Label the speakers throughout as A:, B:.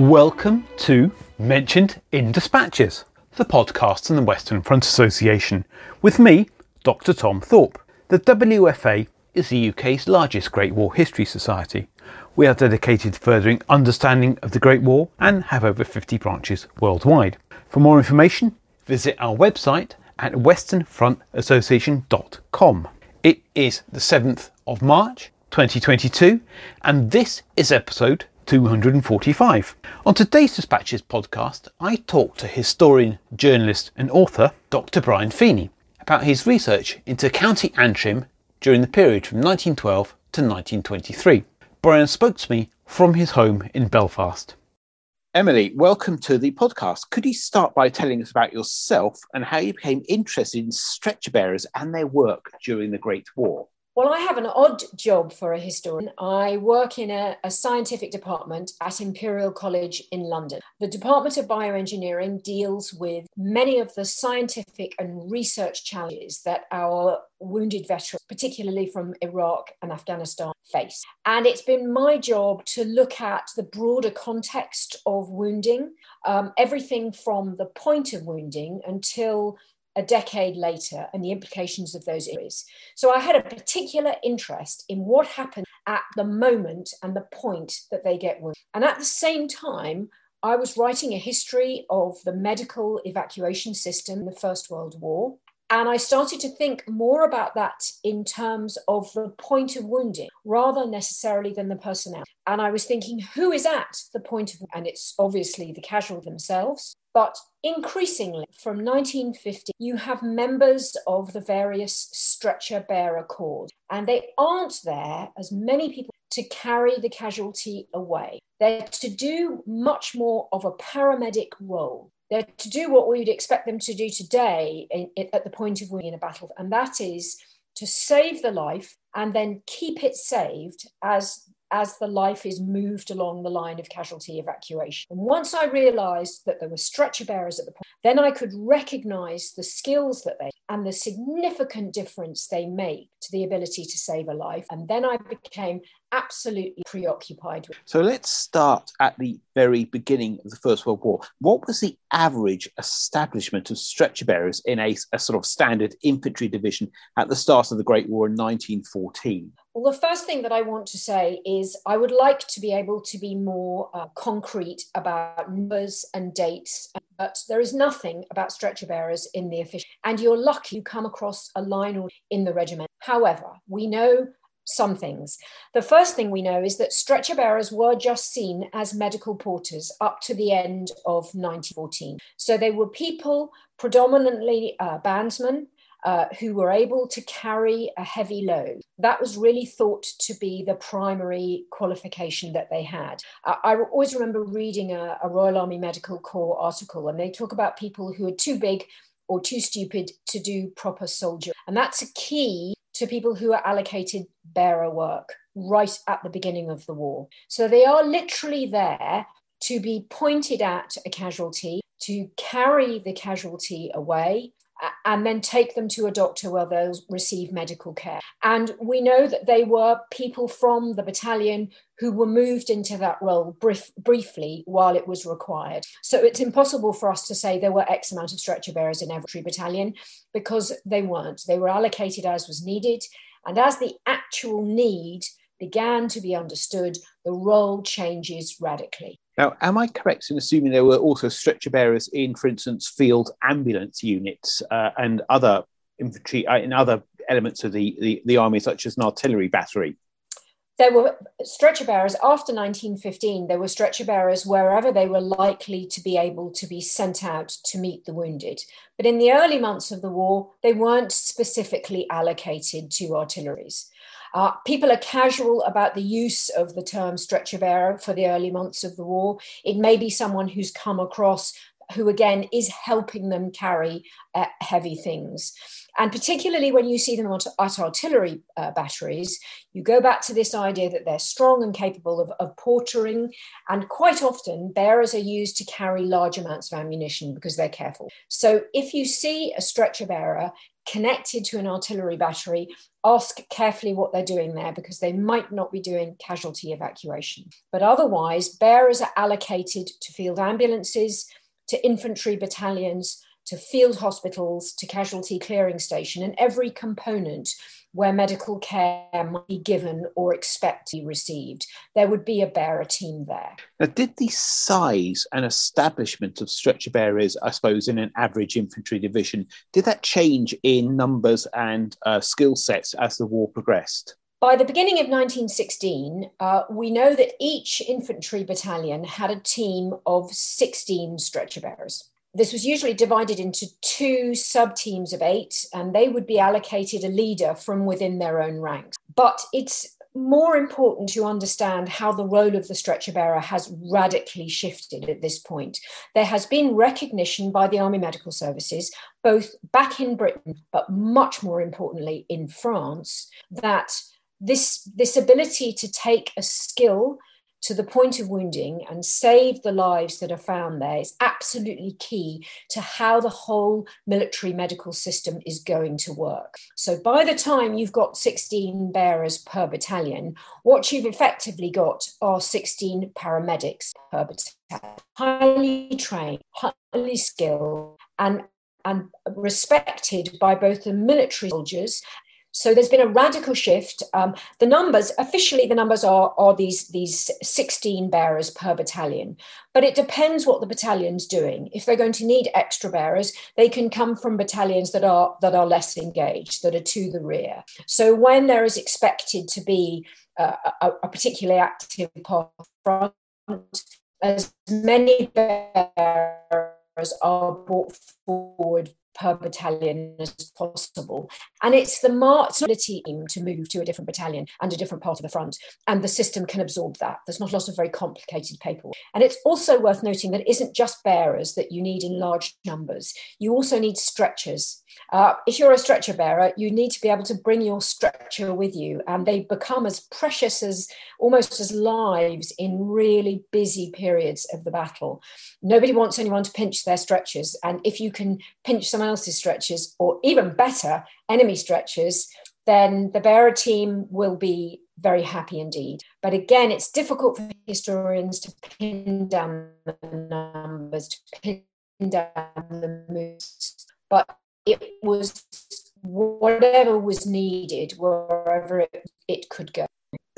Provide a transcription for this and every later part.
A: Welcome to Mentioned in Dispatches, the podcast on the Western Front Association, with me, Dr. Tom Thorpe. The WFA is the UK's largest Great War History Society. We are dedicated to furthering understanding of the Great War and have over 50 branches worldwide. For more information, visit our website at westernfrontassociation.com. It is the 7th of March 2022, and this is episode 245. On today's Dispatches podcast, I talk to historian, journalist, and author Dr. Brian Feeney about his research into County Antrim during the period from 1912 to 1923. Brian spoke to me from his home in Belfast. Emily, welcome to the podcast. Could you start by telling us about yourself and how you became interested in stretcher bearers and their work during the Great War?
B: Well, I have an odd job for a historian. I work in a, a, scientific department at Imperial College in London. The Department of Bioengineering deals with many of the scientific and research challenges that our wounded veterans, particularly from Iraq and Afghanistan, face. And it's been my job to look at the broader context of wounding, um, everything from the point of wounding until a decade later and the implications of those injuries. So I had a particular interest in what happened at the moment and the point that they get wounded. And at the same time, I was writing a history of the medical evacuation system in the First World War. And I started to think more about that in terms of the point of wounding rather necessarily than the personnel. And I was thinking, who is at the point of, and it's obviously the casual themselves, but increasingly from 1950, you have members of the various stretcher bearer corps, and they aren't there as many people to carry the casualty away. They're to do much more of a paramedic role. They're to do what we'd expect them to do today in, in, at the point of winning in a battle, and that is to save the life and then keep it saved as as the life is moved along the line of casualty evacuation. And once I realized that there were stretcher bearers at the point, then I could recognize the skills that they and the significant difference they make to the ability to save a life. And then I became absolutely preoccupied with.
A: So let's start at the very beginning of the First World War. What was the average establishment of stretcher bearers in a, a sort of standard infantry division at the start of the Great War in 1914?
B: Well, the first thing that I want to say is I would like to be able to be more uh, concrete about numbers and dates, but there is nothing about stretcher bearers in the official. And you're lucky you come across a line or in the regiment. However, we know some things. The first thing we know is that stretcher bearers were just seen as medical porters up to the end of 1914. So they were people, predominantly uh, bandsmen, uh, who were able to carry a heavy load. That was really thought to be the primary qualification that they had. I always remember reading a, a Royal Army Medical Corps article, and they talk about people who are too big or too stupid to do proper soldier. And that's a key to people who are allocated bearer work right at the beginning of the war. So they are literally there to be pointed at a casualty, to carry the casualty away, and then take them to a doctor where they'll receive medical care. And we know that they were people from the battalion who were moved into that role brief, briefly while it was required. So it's impossible for us to say there were X amount of stretcher bearers in every battalion because they weren't. They were allocated as was needed. And as the actual need began to be understood, the role changes radically.
A: Now, am I correct in assuming there were also stretcher bearers in, for instance, field ambulance units uh, and other infantry uh, in other elements of the, the, the army, such as an artillery battery?
B: There were stretcher bearers after 1915. There were stretcher bearers wherever they were likely to be able to be sent out to meet the wounded. But in the early months of the war, they weren't specifically allocated to artilleries. Uh, people are casual about the use of the term stretcher bearer for the early months of the war. It may be someone who's come across who, again, is helping them carry uh, heavy things. And particularly when you see them at, at artillery uh, batteries, you go back to this idea that they're strong and capable of, of portering. And quite often, bearers are used to carry large amounts of ammunition because they're careful. So if you see a stretcher bearer connected to an artillery battery, ask carefully what they're doing there because they might not be doing casualty evacuation. But otherwise, bearers are allocated to field ambulances, to infantry battalions, to field hospitals, to casualty clearing station, and every component where medical care might be given or expect to be received. There would be a bearer team there.
A: Now, did the size and establishment of stretcher bearers, I suppose, in an average infantry division, did that change in numbers and uh, skill sets as the war progressed?
B: By the beginning of 1916, uh, we know that each infantry battalion had a team of 16 stretcher bearers this was usually divided into two sub teams of eight, and they would be allocated a leader from within their own ranks. But it's more important to understand how the role of the stretcher bearer has radically shifted at this point. There has been recognition by the Army Medical Services, both back in Britain, but much more importantly in France, that this, this ability to take a skill to the point of wounding and save the lives that are found there is absolutely key to how the whole military medical system is going to work. So by the time you've got 16 bearers per battalion, what you've effectively got are 16 paramedics per battalion, highly trained, highly skilled, and and respected by both the military soldiers so there's been a radical shift. Um, the numbers, officially, the numbers are, are these, these 16 bearers per battalion, but it depends what the battalion's doing. If they're going to need extra bearers, they can come from battalions that are, that are less engaged, that are to the rear. So when there is expected to be a, a particularly active part front, as many bearers are brought forward per battalion as possible. And it's the marked team to move to a different battalion and a different part of the front. And the system can absorb that. There's not a lot of very complicated paperwork. And it's also worth noting that it isn't just bearers that you need in large numbers. You also need stretchers. Uh, if you're a stretcher bearer, you need to be able to bring your stretcher with you. And they become as precious as almost as lives in really busy periods of the battle. Nobody wants anyone to pinch their stretchers. And if you can pinch someone else's stretchers, or even better, enemy stretchers, then the bearer team will be very happy indeed. But again, it's difficult for historians to pin down the numbers, to pin down the moves. But it was whatever was needed, wherever it, it could go.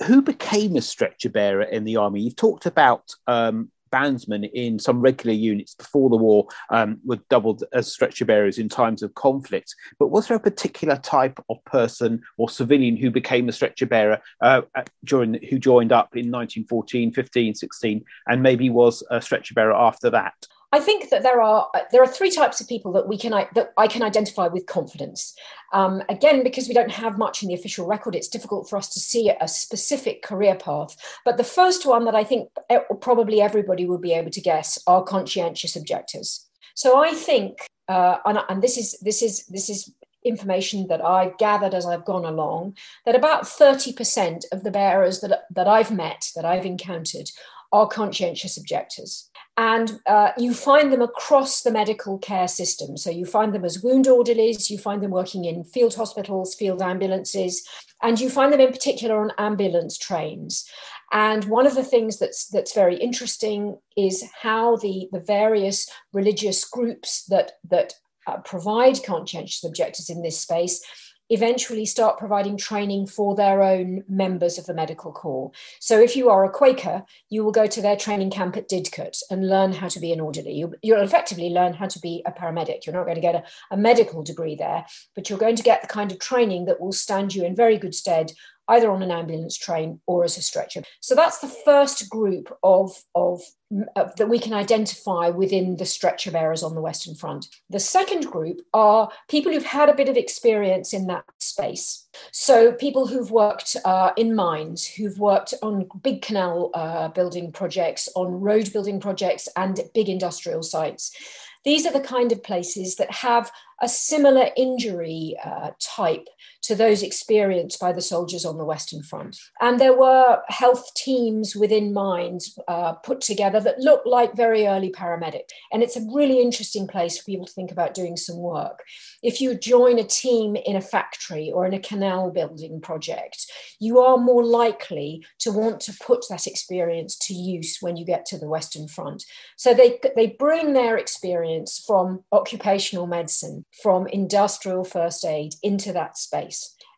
A: Who became a stretcher bearer in the army? You've talked about um, bandsmen in some regular units before the war um, were doubled as stretcher bearers in times of conflict. But was there a particular type of person or civilian who became a stretcher bearer uh, during who joined up in 1914, 15, 16, and maybe was a stretcher bearer after that?
B: I think that there are there are three types of people that we can that I can identify with confidence. Um, again, because we don't have much in the official record, it's difficult for us to see a specific career path. But the first one that I think probably everybody will be able to guess are conscientious objectors. So I think, uh, and, and this is this is this is information that I've gathered as I've gone along, that about 30% of the bearers that, that I've met, that I've encountered, are conscientious objectors. And uh, you find them across the medical care system. So you find them as wound orderlies, you find them working in field hospitals, field ambulances, and you find them in particular on ambulance trains. And one of the things that's that's very interesting is how the, the various religious groups that that uh, provide conscientious objectors in this space eventually start providing training for their own members of the medical corps. So if you are a Quaker, you will go to their training camp at Didcot and learn how to be an orderly. You, will effectively learn how to be a paramedic. You're not going to get a, a medical degree there, but you're going to get the kind of training that will stand you in very good stead either on an ambulance train or as a stretcher. So that's the first group of, of, of, that we can identify within the stretcher bearers on the Western Front. The second group are people who've had a bit of experience in that space. So people who've worked uh, in mines, who've worked on big canal uh, building projects, on road building projects, and big industrial sites. These are the kind of places that have a similar injury uh, type to those experienced by the soldiers on the Western Front. And there were health teams within Mines uh, put together that looked like very early paramedics. And it's a really interesting place for people to think about doing some work. If you join a team in a factory or in a canal building project, you are more likely to want to put that experience to use when you get to the Western Front. So they, they bring their experience from occupational medicine from industrial first aid into that space.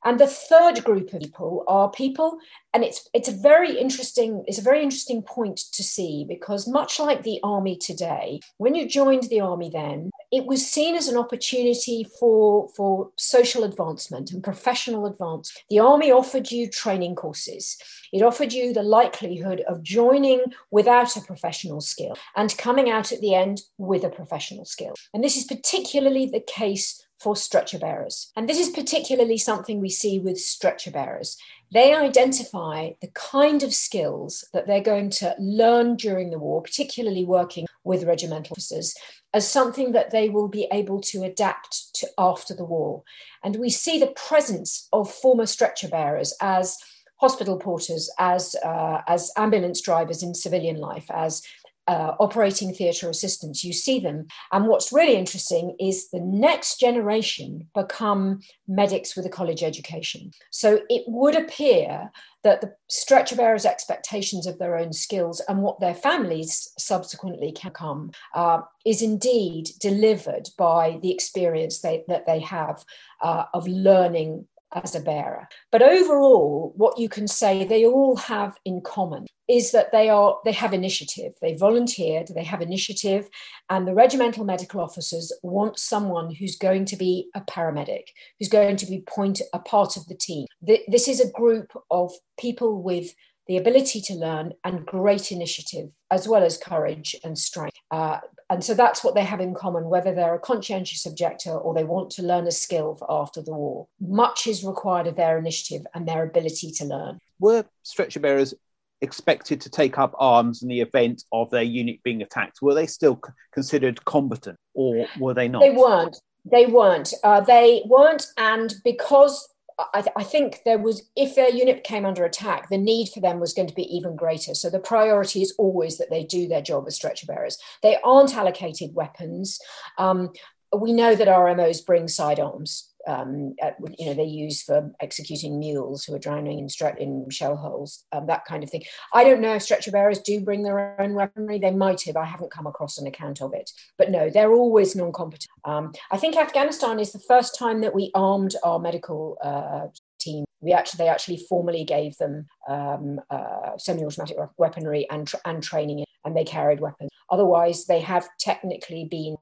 B: And the third group of people are people, and it's it's a very interesting it's a very interesting point to see because much like the army today, when you joined the army then, it was seen as an opportunity for for social advancement and professional advance. The army offered you training courses. It offered you the likelihood of joining without a professional skill and coming out at the end with a professional skill. And this is particularly the case for stretcher bearers. And this is particularly something we see with stretcher bearers. They identify the kind of skills that they're going to learn during the war, particularly working with regimental officers, as something that they will be able to adapt to after the war. And we see the presence of former stretcher bearers as hospital porters, as, uh, as ambulance drivers in civilian life, as uh, operating theatre assistants, you see them. And what's really interesting is the next generation become medics with a college education. So it would appear that the stretcher bearers' expectations of their own skills and what their families subsequently can come uh, is indeed delivered by the experience they, that they have uh, of learning as a bearer. But overall, what you can say they all have in common is that they are they have initiative. They volunteered, they have initiative, and the regimental medical officers want someone who's going to be a paramedic, who's going to be point a part of the team. This is a group of people with the ability to learn and great initiative, as well as courage and strength. Uh, and so that's what they have in common, whether they're a conscientious objector or they want to learn a skill for after the war. Much is required of their initiative and their ability to learn.
A: Were stretcher bearers expected to take up arms in the event of their unit being attacked? Were they still considered combatant or were they not?
B: They weren't. They weren't. Uh, they weren't. And because I, th- I, think there was, if their unit came under attack, the need for them was going to be even greater. So the priority is always that they do their job as stretcher bearers. They aren't allocated weapons. Um, we know that RMOs bring sidearms um, at, you know they use for executing mules who are drowning in, stre- in shell holes, um, that kind of thing. I don't know if stretcher bearers do bring their own weaponry. They might have. I haven't come across an account of it, but no, they're always non-combatant. Um, I think Afghanistan is the first time that we armed our medical uh, team. We actually they actually formally gave them um, uh, semi-automatic weaponry and tra- and training, and they carried weapons. Otherwise, they have technically been.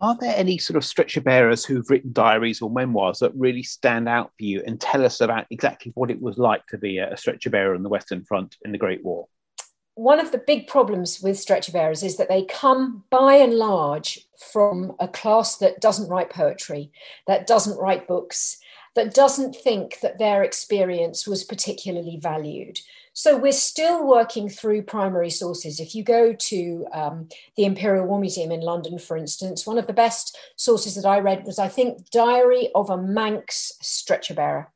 A: Are there any sort of stretcher bearers who've written diaries or memoirs that really stand out for you and tell us about exactly what it was like to be a stretcher bearer on the Western Front in the Great War?
B: One of the big problems with stretcher bearers is that they come by and large from a class that doesn't write poetry, that doesn't write books, that doesn't think that their experience was particularly valued. So we're still working through primary sources. If you go to um, the Imperial War Museum in London, for instance, one of the best sources that I read was, I think, Diary of a Manx Stretcher Bearer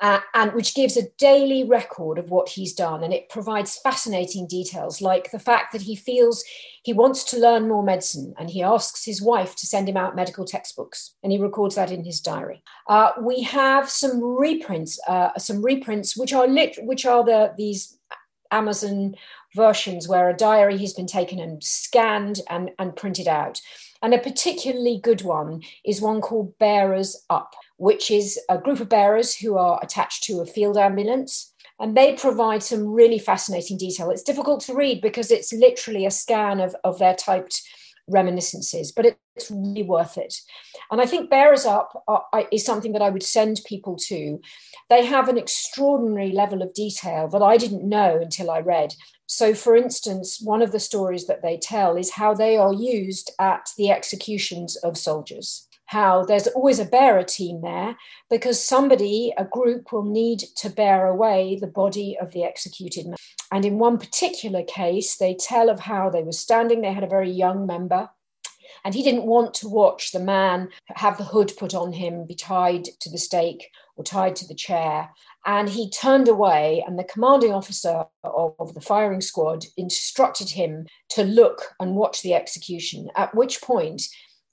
B: uh, and which gives a daily record of what he's done. And it provides fascinating details, like the fact that he feels he wants to learn more medicine and he asks his wife to send him out medical textbooks. And he records that in his diary. Uh, we have some reprints, uh, some reprints which are lit, which are the these Amazon versions where a diary has been taken and scanned and, and printed out. And a particularly good one is one called Bearers Up, which is a group of bearers who are attached to a field ambulance. And they provide some really fascinating detail. It's difficult to read because it's literally a scan of, of their typed reminiscences, but it's really worth it. And I think Bearers Up are, is something that I would send people to. They have an extraordinary level of detail that I didn't know until I read. So, for instance, one of the stories that they tell is how they are used at the executions of soldiers how there's always a bearer team there because somebody, a group, will need to bear away the body of the executed man. And in one particular case, they tell of how they were standing, they had a very young member. And he didn't want to watch the man have the hood put on him, be tied to the stake or tied to the chair. And he turned away, and the commanding officer of, the firing squad instructed him to look and watch the execution, at which point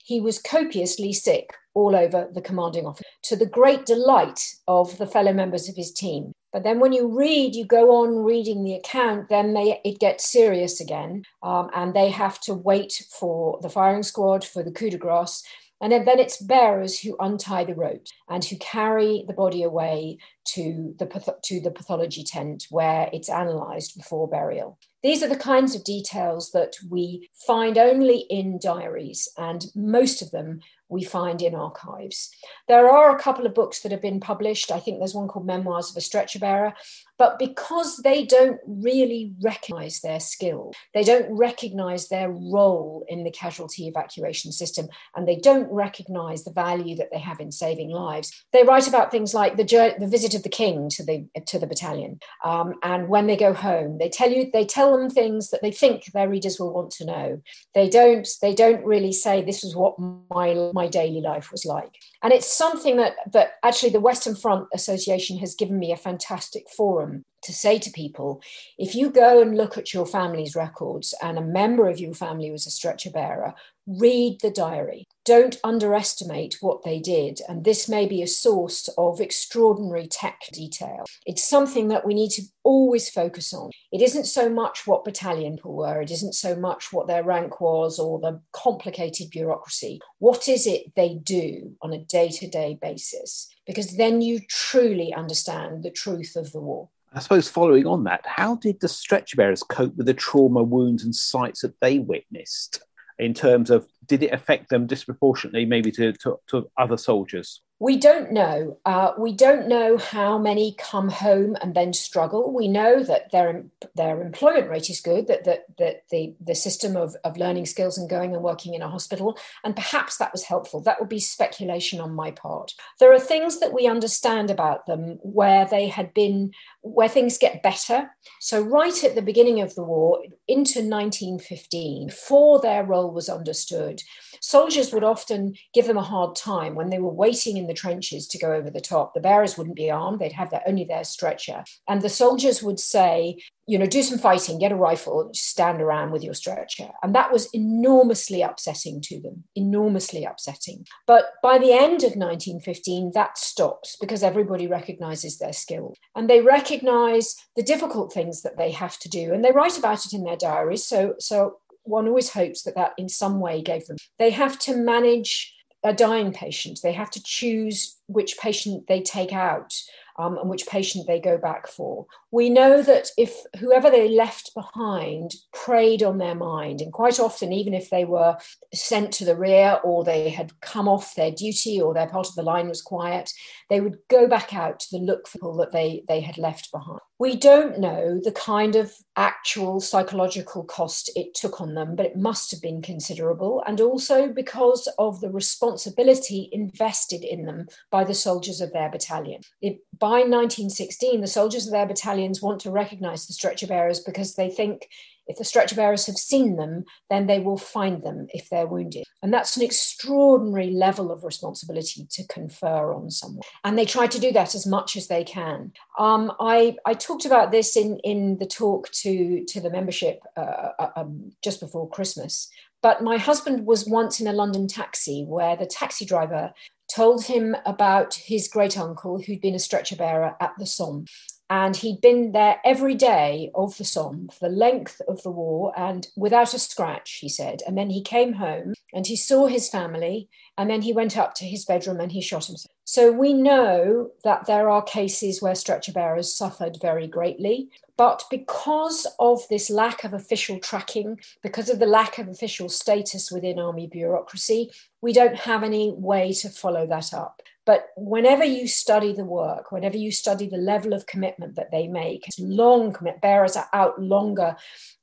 B: he was copiously sick all over the commanding officer, to the great delight of the fellow members of his team. But then when you read, you go on reading the account, then they, it gets serious again. Um, and they have to wait for the firing squad, for the coup de grace. And then, then it's bearers who untie the rope and who carry the body away to the, to the pathology tent where it's analysed before burial. These are the kinds of details that we find only in diaries, and most of them we find in archives. There are a couple of books that have been published. I think there's one called Memoirs of a Stretcher Bearer, but because they don't really recognize their skill, they don't recognize their role in the casualty evacuation system, and they don't recognize the value that they have in saving lives. They write about things like the, the visit of the king to the to the battalion, um, and when they go home, they tell you they tell them things that they think their readers will want to know. They don't they don't really say this is what my my daily life was like, and it's something that that actually the Western Front Association has given me a fantastic forum to say to people if you go and look at your family's records and a member of your family was a stretcher bearer, read the diary. Don't underestimate what they did. And this may be a source of extraordinary tech detail. It's something that we need to always focus on. It isn't so much what battalion people were, it isn't so much what their rank was or the complicated bureaucracy. What is it they do on a day to day basis? Because then you truly understand the truth of the war.
A: I suppose following on that, how did the stretcher bearers cope with the trauma, wounds, and sights that they witnessed in terms of did it affect them disproportionately, maybe to, to, to other soldiers?
B: We don't know. Uh, we don't know how many come home and then struggle. We know that their their employment rate is good, that that, that the, the system of, of learning skills and going and working in a hospital, and perhaps that was helpful. That would be speculation on my part. There are things that we understand about them where they had been, where things get better. So, right at the beginning of the war, into 1915, before their role was understood, soldiers would often give them a hard time when they were waiting in the trenches to go over the top. The bearers wouldn't be armed, they'd have their, only their stretcher. And the soldiers would say, you know, do some fighting, get a rifle, stand around with your stretcher. And that was enormously upsetting to them, enormously upsetting. But by the end of 1915, that stops because everybody recognizes their skill and they recognize the difficult things that they have to do. And they write about it in their diaries. So, so one always hopes that that in some way gave them. They have to manage a dying patient. They have to choose which patient they take out um, and which patient they go back for. We know that if whoever they left behind preyed on their mind, and quite often, even if they were sent to the rear or they had come off their duty or their part of the line was quiet, they would go back out to the look for people that they, they had left behind. We don't know the kind of actual psychological cost it took on them, but it must have been considerable. And also because of the responsibility invested in them by the soldiers of their battalion. It, by 1916, the soldiers of their want to recognize the stretcher bearers because they think if the stretcher bearers have seen them, then they will find them if they're wounded. And that's an extraordinary level of responsibility to confer on someone. And they try to do that as much as they can. Um, I, I talked about this in, in the talk to, to the membership uh, uh um, just before Christmas. But my husband was once in a London taxi where the taxi driver told him about his great uncle who'd been a stretcher bearer at the Somme and he'd been there every day of the Somme for the length of the war and without a scratch, he said. And then he came home and he saw his family, and then he went up to his bedroom and he shot himself. So we know that there are cases where stretcher bearers suffered very greatly. But because of this lack of official tracking, because of the lack of official status within army bureaucracy, we don't have any way to follow that up. But whenever you study the work, whenever you study the level of commitment that they make, it's long commit bearers are out longer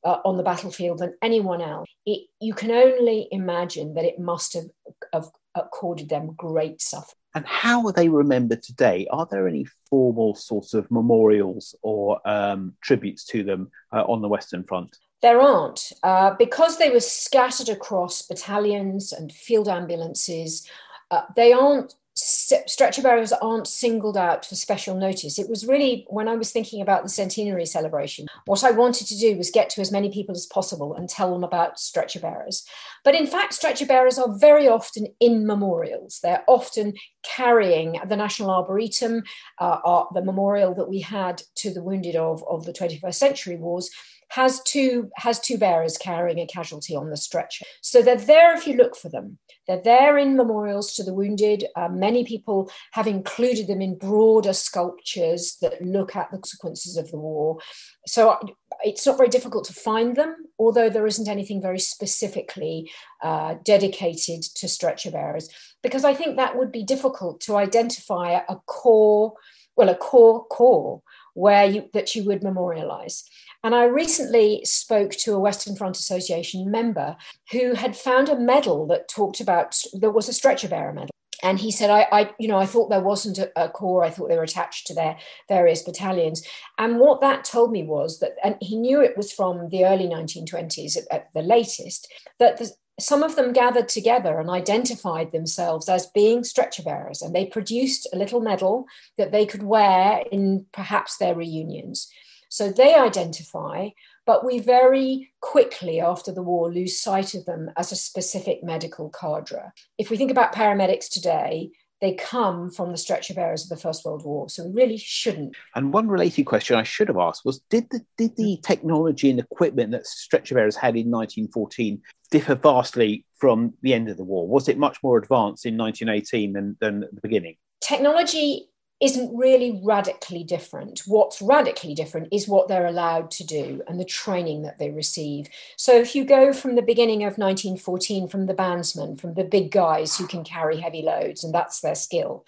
B: uh, on the battlefield than anyone else. It, you can only imagine that it must have, have accorded them great suffering.
A: And how are they remembered today? Are there any formal sorts of memorials or um, tributes to them uh, on the Western Front?
B: There aren't. Uh, because they were scattered across battalions and field ambulances, uh, they aren't stretcher bearers aren't singled out for special notice. It was really when I was thinking about the centenary celebration, what I wanted to do was get to as many people as possible and tell them about stretcher bearers. But in fact, stretcher bearers are very often in memorials. They're often carrying the National Arboretum, uh, the memorial that we had to the wounded of, of the 21st century wars has two has two bearers carrying a casualty on the stretcher. So they're there if you look for them. They're there in memorials to the wounded. Uh, many people have included them in broader sculptures that look at the consequences of the war. So it's not very difficult to find them, although there isn't anything very specifically uh, dedicated to stretcher bearers, because I think that would be difficult to identify a core, well, a core core where you that you would memorialize. And I recently spoke to a Western Front Association member who had found a medal that talked about, there was a stretcher bearer medal. And he said, I, I you know, I thought there wasn't a, a, core. I thought they were attached to their various battalions. And what that told me was that, and he knew it was from the early 1920s at, at the latest, that the, some of them gathered together and identified themselves as being stretcher bearers, and they produced a little medal that they could wear in perhaps their reunions. So they identify, but we very quickly after the war lose sight of them as a specific medical cadre. If we think about paramedics today, they come from the stretcher bearers of the First World War. So we really shouldn't.
A: And one related question I should have asked was Did the, did the mm. technology and equipment that stretcher bearers had in 1914 differ vastly from the end of the war? Was it much more advanced in 1918 than, than at the beginning?
B: Technology isn't really radically different. What's radically different is what they're allowed to do and the training that they receive. So if you go from the beginning of 1914, from the bandsmen, from the big guys who can carry heavy loads, and that's their skill,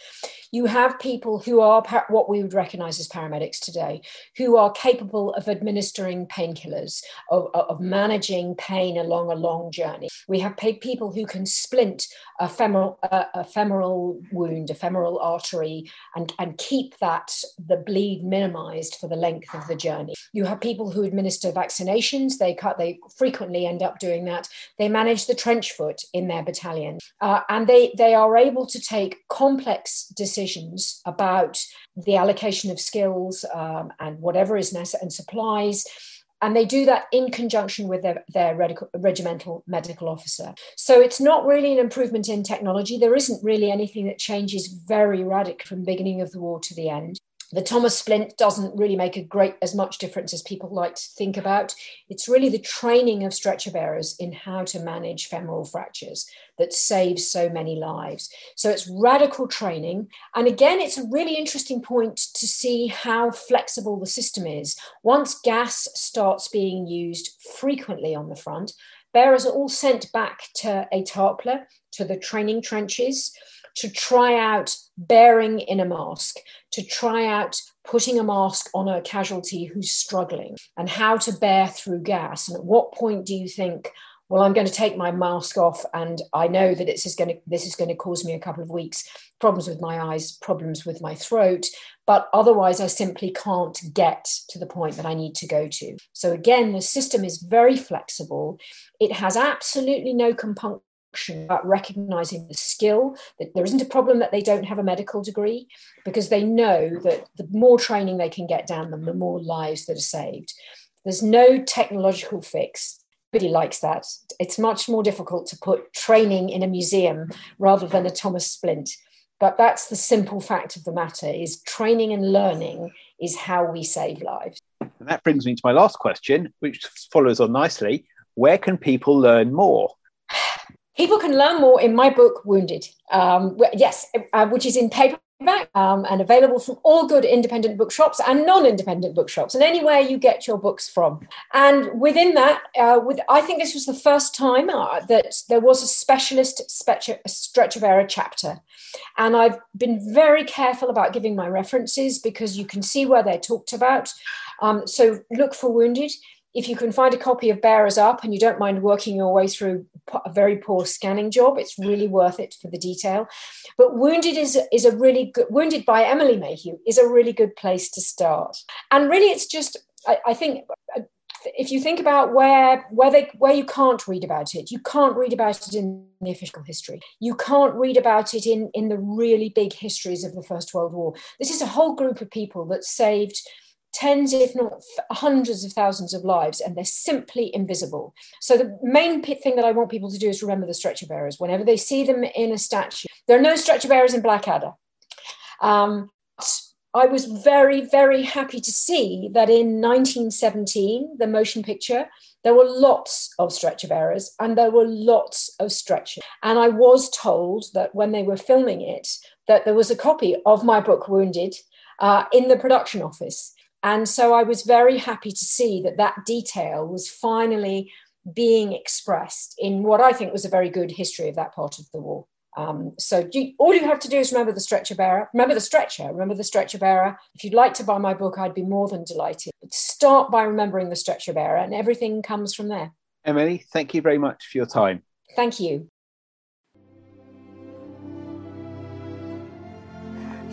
B: you have people who are what we would recognize as paramedics today, who are capable of administering painkillers, of, of managing pain along a long journey. We have people who can splint a femoral, a femoral wound, a femoral artery, and, and keep that, the bleed minimized for the length of the journey. You have people who administer vaccinations. They cut, they frequently end up doing that. They manage the trench foot in their battalion. Uh, and they, they are able to take complex decisions about the allocation of skills um, and whatever is necessary and supplies and they do that in conjunction with their, their regimental medical officer. So it's not really an improvement in technology. There isn't really anything that changes very radically from the beginning of the war to the end the Thomas splint doesn't really make a great as much difference as people like to think about. It's really the training of stretcher bearers in how to manage femoral fractures that saves so many lives. So it's radical training. And again, it's a really interesting point to see how flexible the system is. Once gas starts being used frequently on the front, bearers are all sent back to Étaples, to the training trenches to try out bearing in a mask, to try out putting a mask on a casualty who's struggling and how to bear through gas. And at what point do you think, well, I'm going to take my mask off and I know that this is going to this is going to cause me a couple of weeks problems with my eyes, problems with my throat, but otherwise I simply can't get to the point that I need to go to. So again, the system is very flexible. It has absolutely no compunction about recognizing the skill that there isn't a problem that they don't have a medical degree because they know that the more training they can get down them the more lives that are saved. There's no technological fix. Nobody likes that. It's much more difficult to put training in a museum rather than a thomas splint. But that's the simple fact of the matter is training and learning is how we save lives.
A: And that brings me to my last question which follows on nicely. Where can people learn more
B: People can learn more in my book, Wounded. Um, yes, uh, which is in paperback um, and available from all good independent bookshops and non-independent bookshops, and anywhere you get your books from. And within that, uh, with I think this was the first time uh, that there was a specialist stretcher, stretcher bearer chapter, and I've been very careful about giving my references because you can see where they're talked about. Um, so look for Wounded if you can find a copy of Bearers Up and you don't mind working your way through a very poor scanning job, it's really worth it for the detail. But Wounded is, is a really good, Wounded by Emily Mayhew is a really good place to start. And really, it's just, I, I think, uh, if you think about where where they where you can't read about it, you can't read about it in the official history. You can't read about it in in the really big histories of the First World War. This is a whole group of people that saved tens, if not hundreds of thousands of lives, and they're simply invisible. So, the main thing that I want people to do is remember the stretcher bearers. Whenever they see them in a statue, there are no stretcher bearers in Blackadder. Um, I was very, very happy to see that in 1917, the motion picture, there were lots of stretcher bearers and there were lots of stretchers. And I was told that when they were filming it, that there was a copy of my book, Wounded, uh, in the production office. And so I was very happy to see that that detail was finally being expressed in what I think was a very good history of that part of the war. Um, so you, all you have to do is remember the stretcher bearer. Remember the stretcher. Remember the stretcher bearer. If you'd like to buy my book, I'd be more than delighted. But start by remembering the stretcher bearer, and everything comes from there.
A: Emily, thank you very much for your time.
B: Thank you.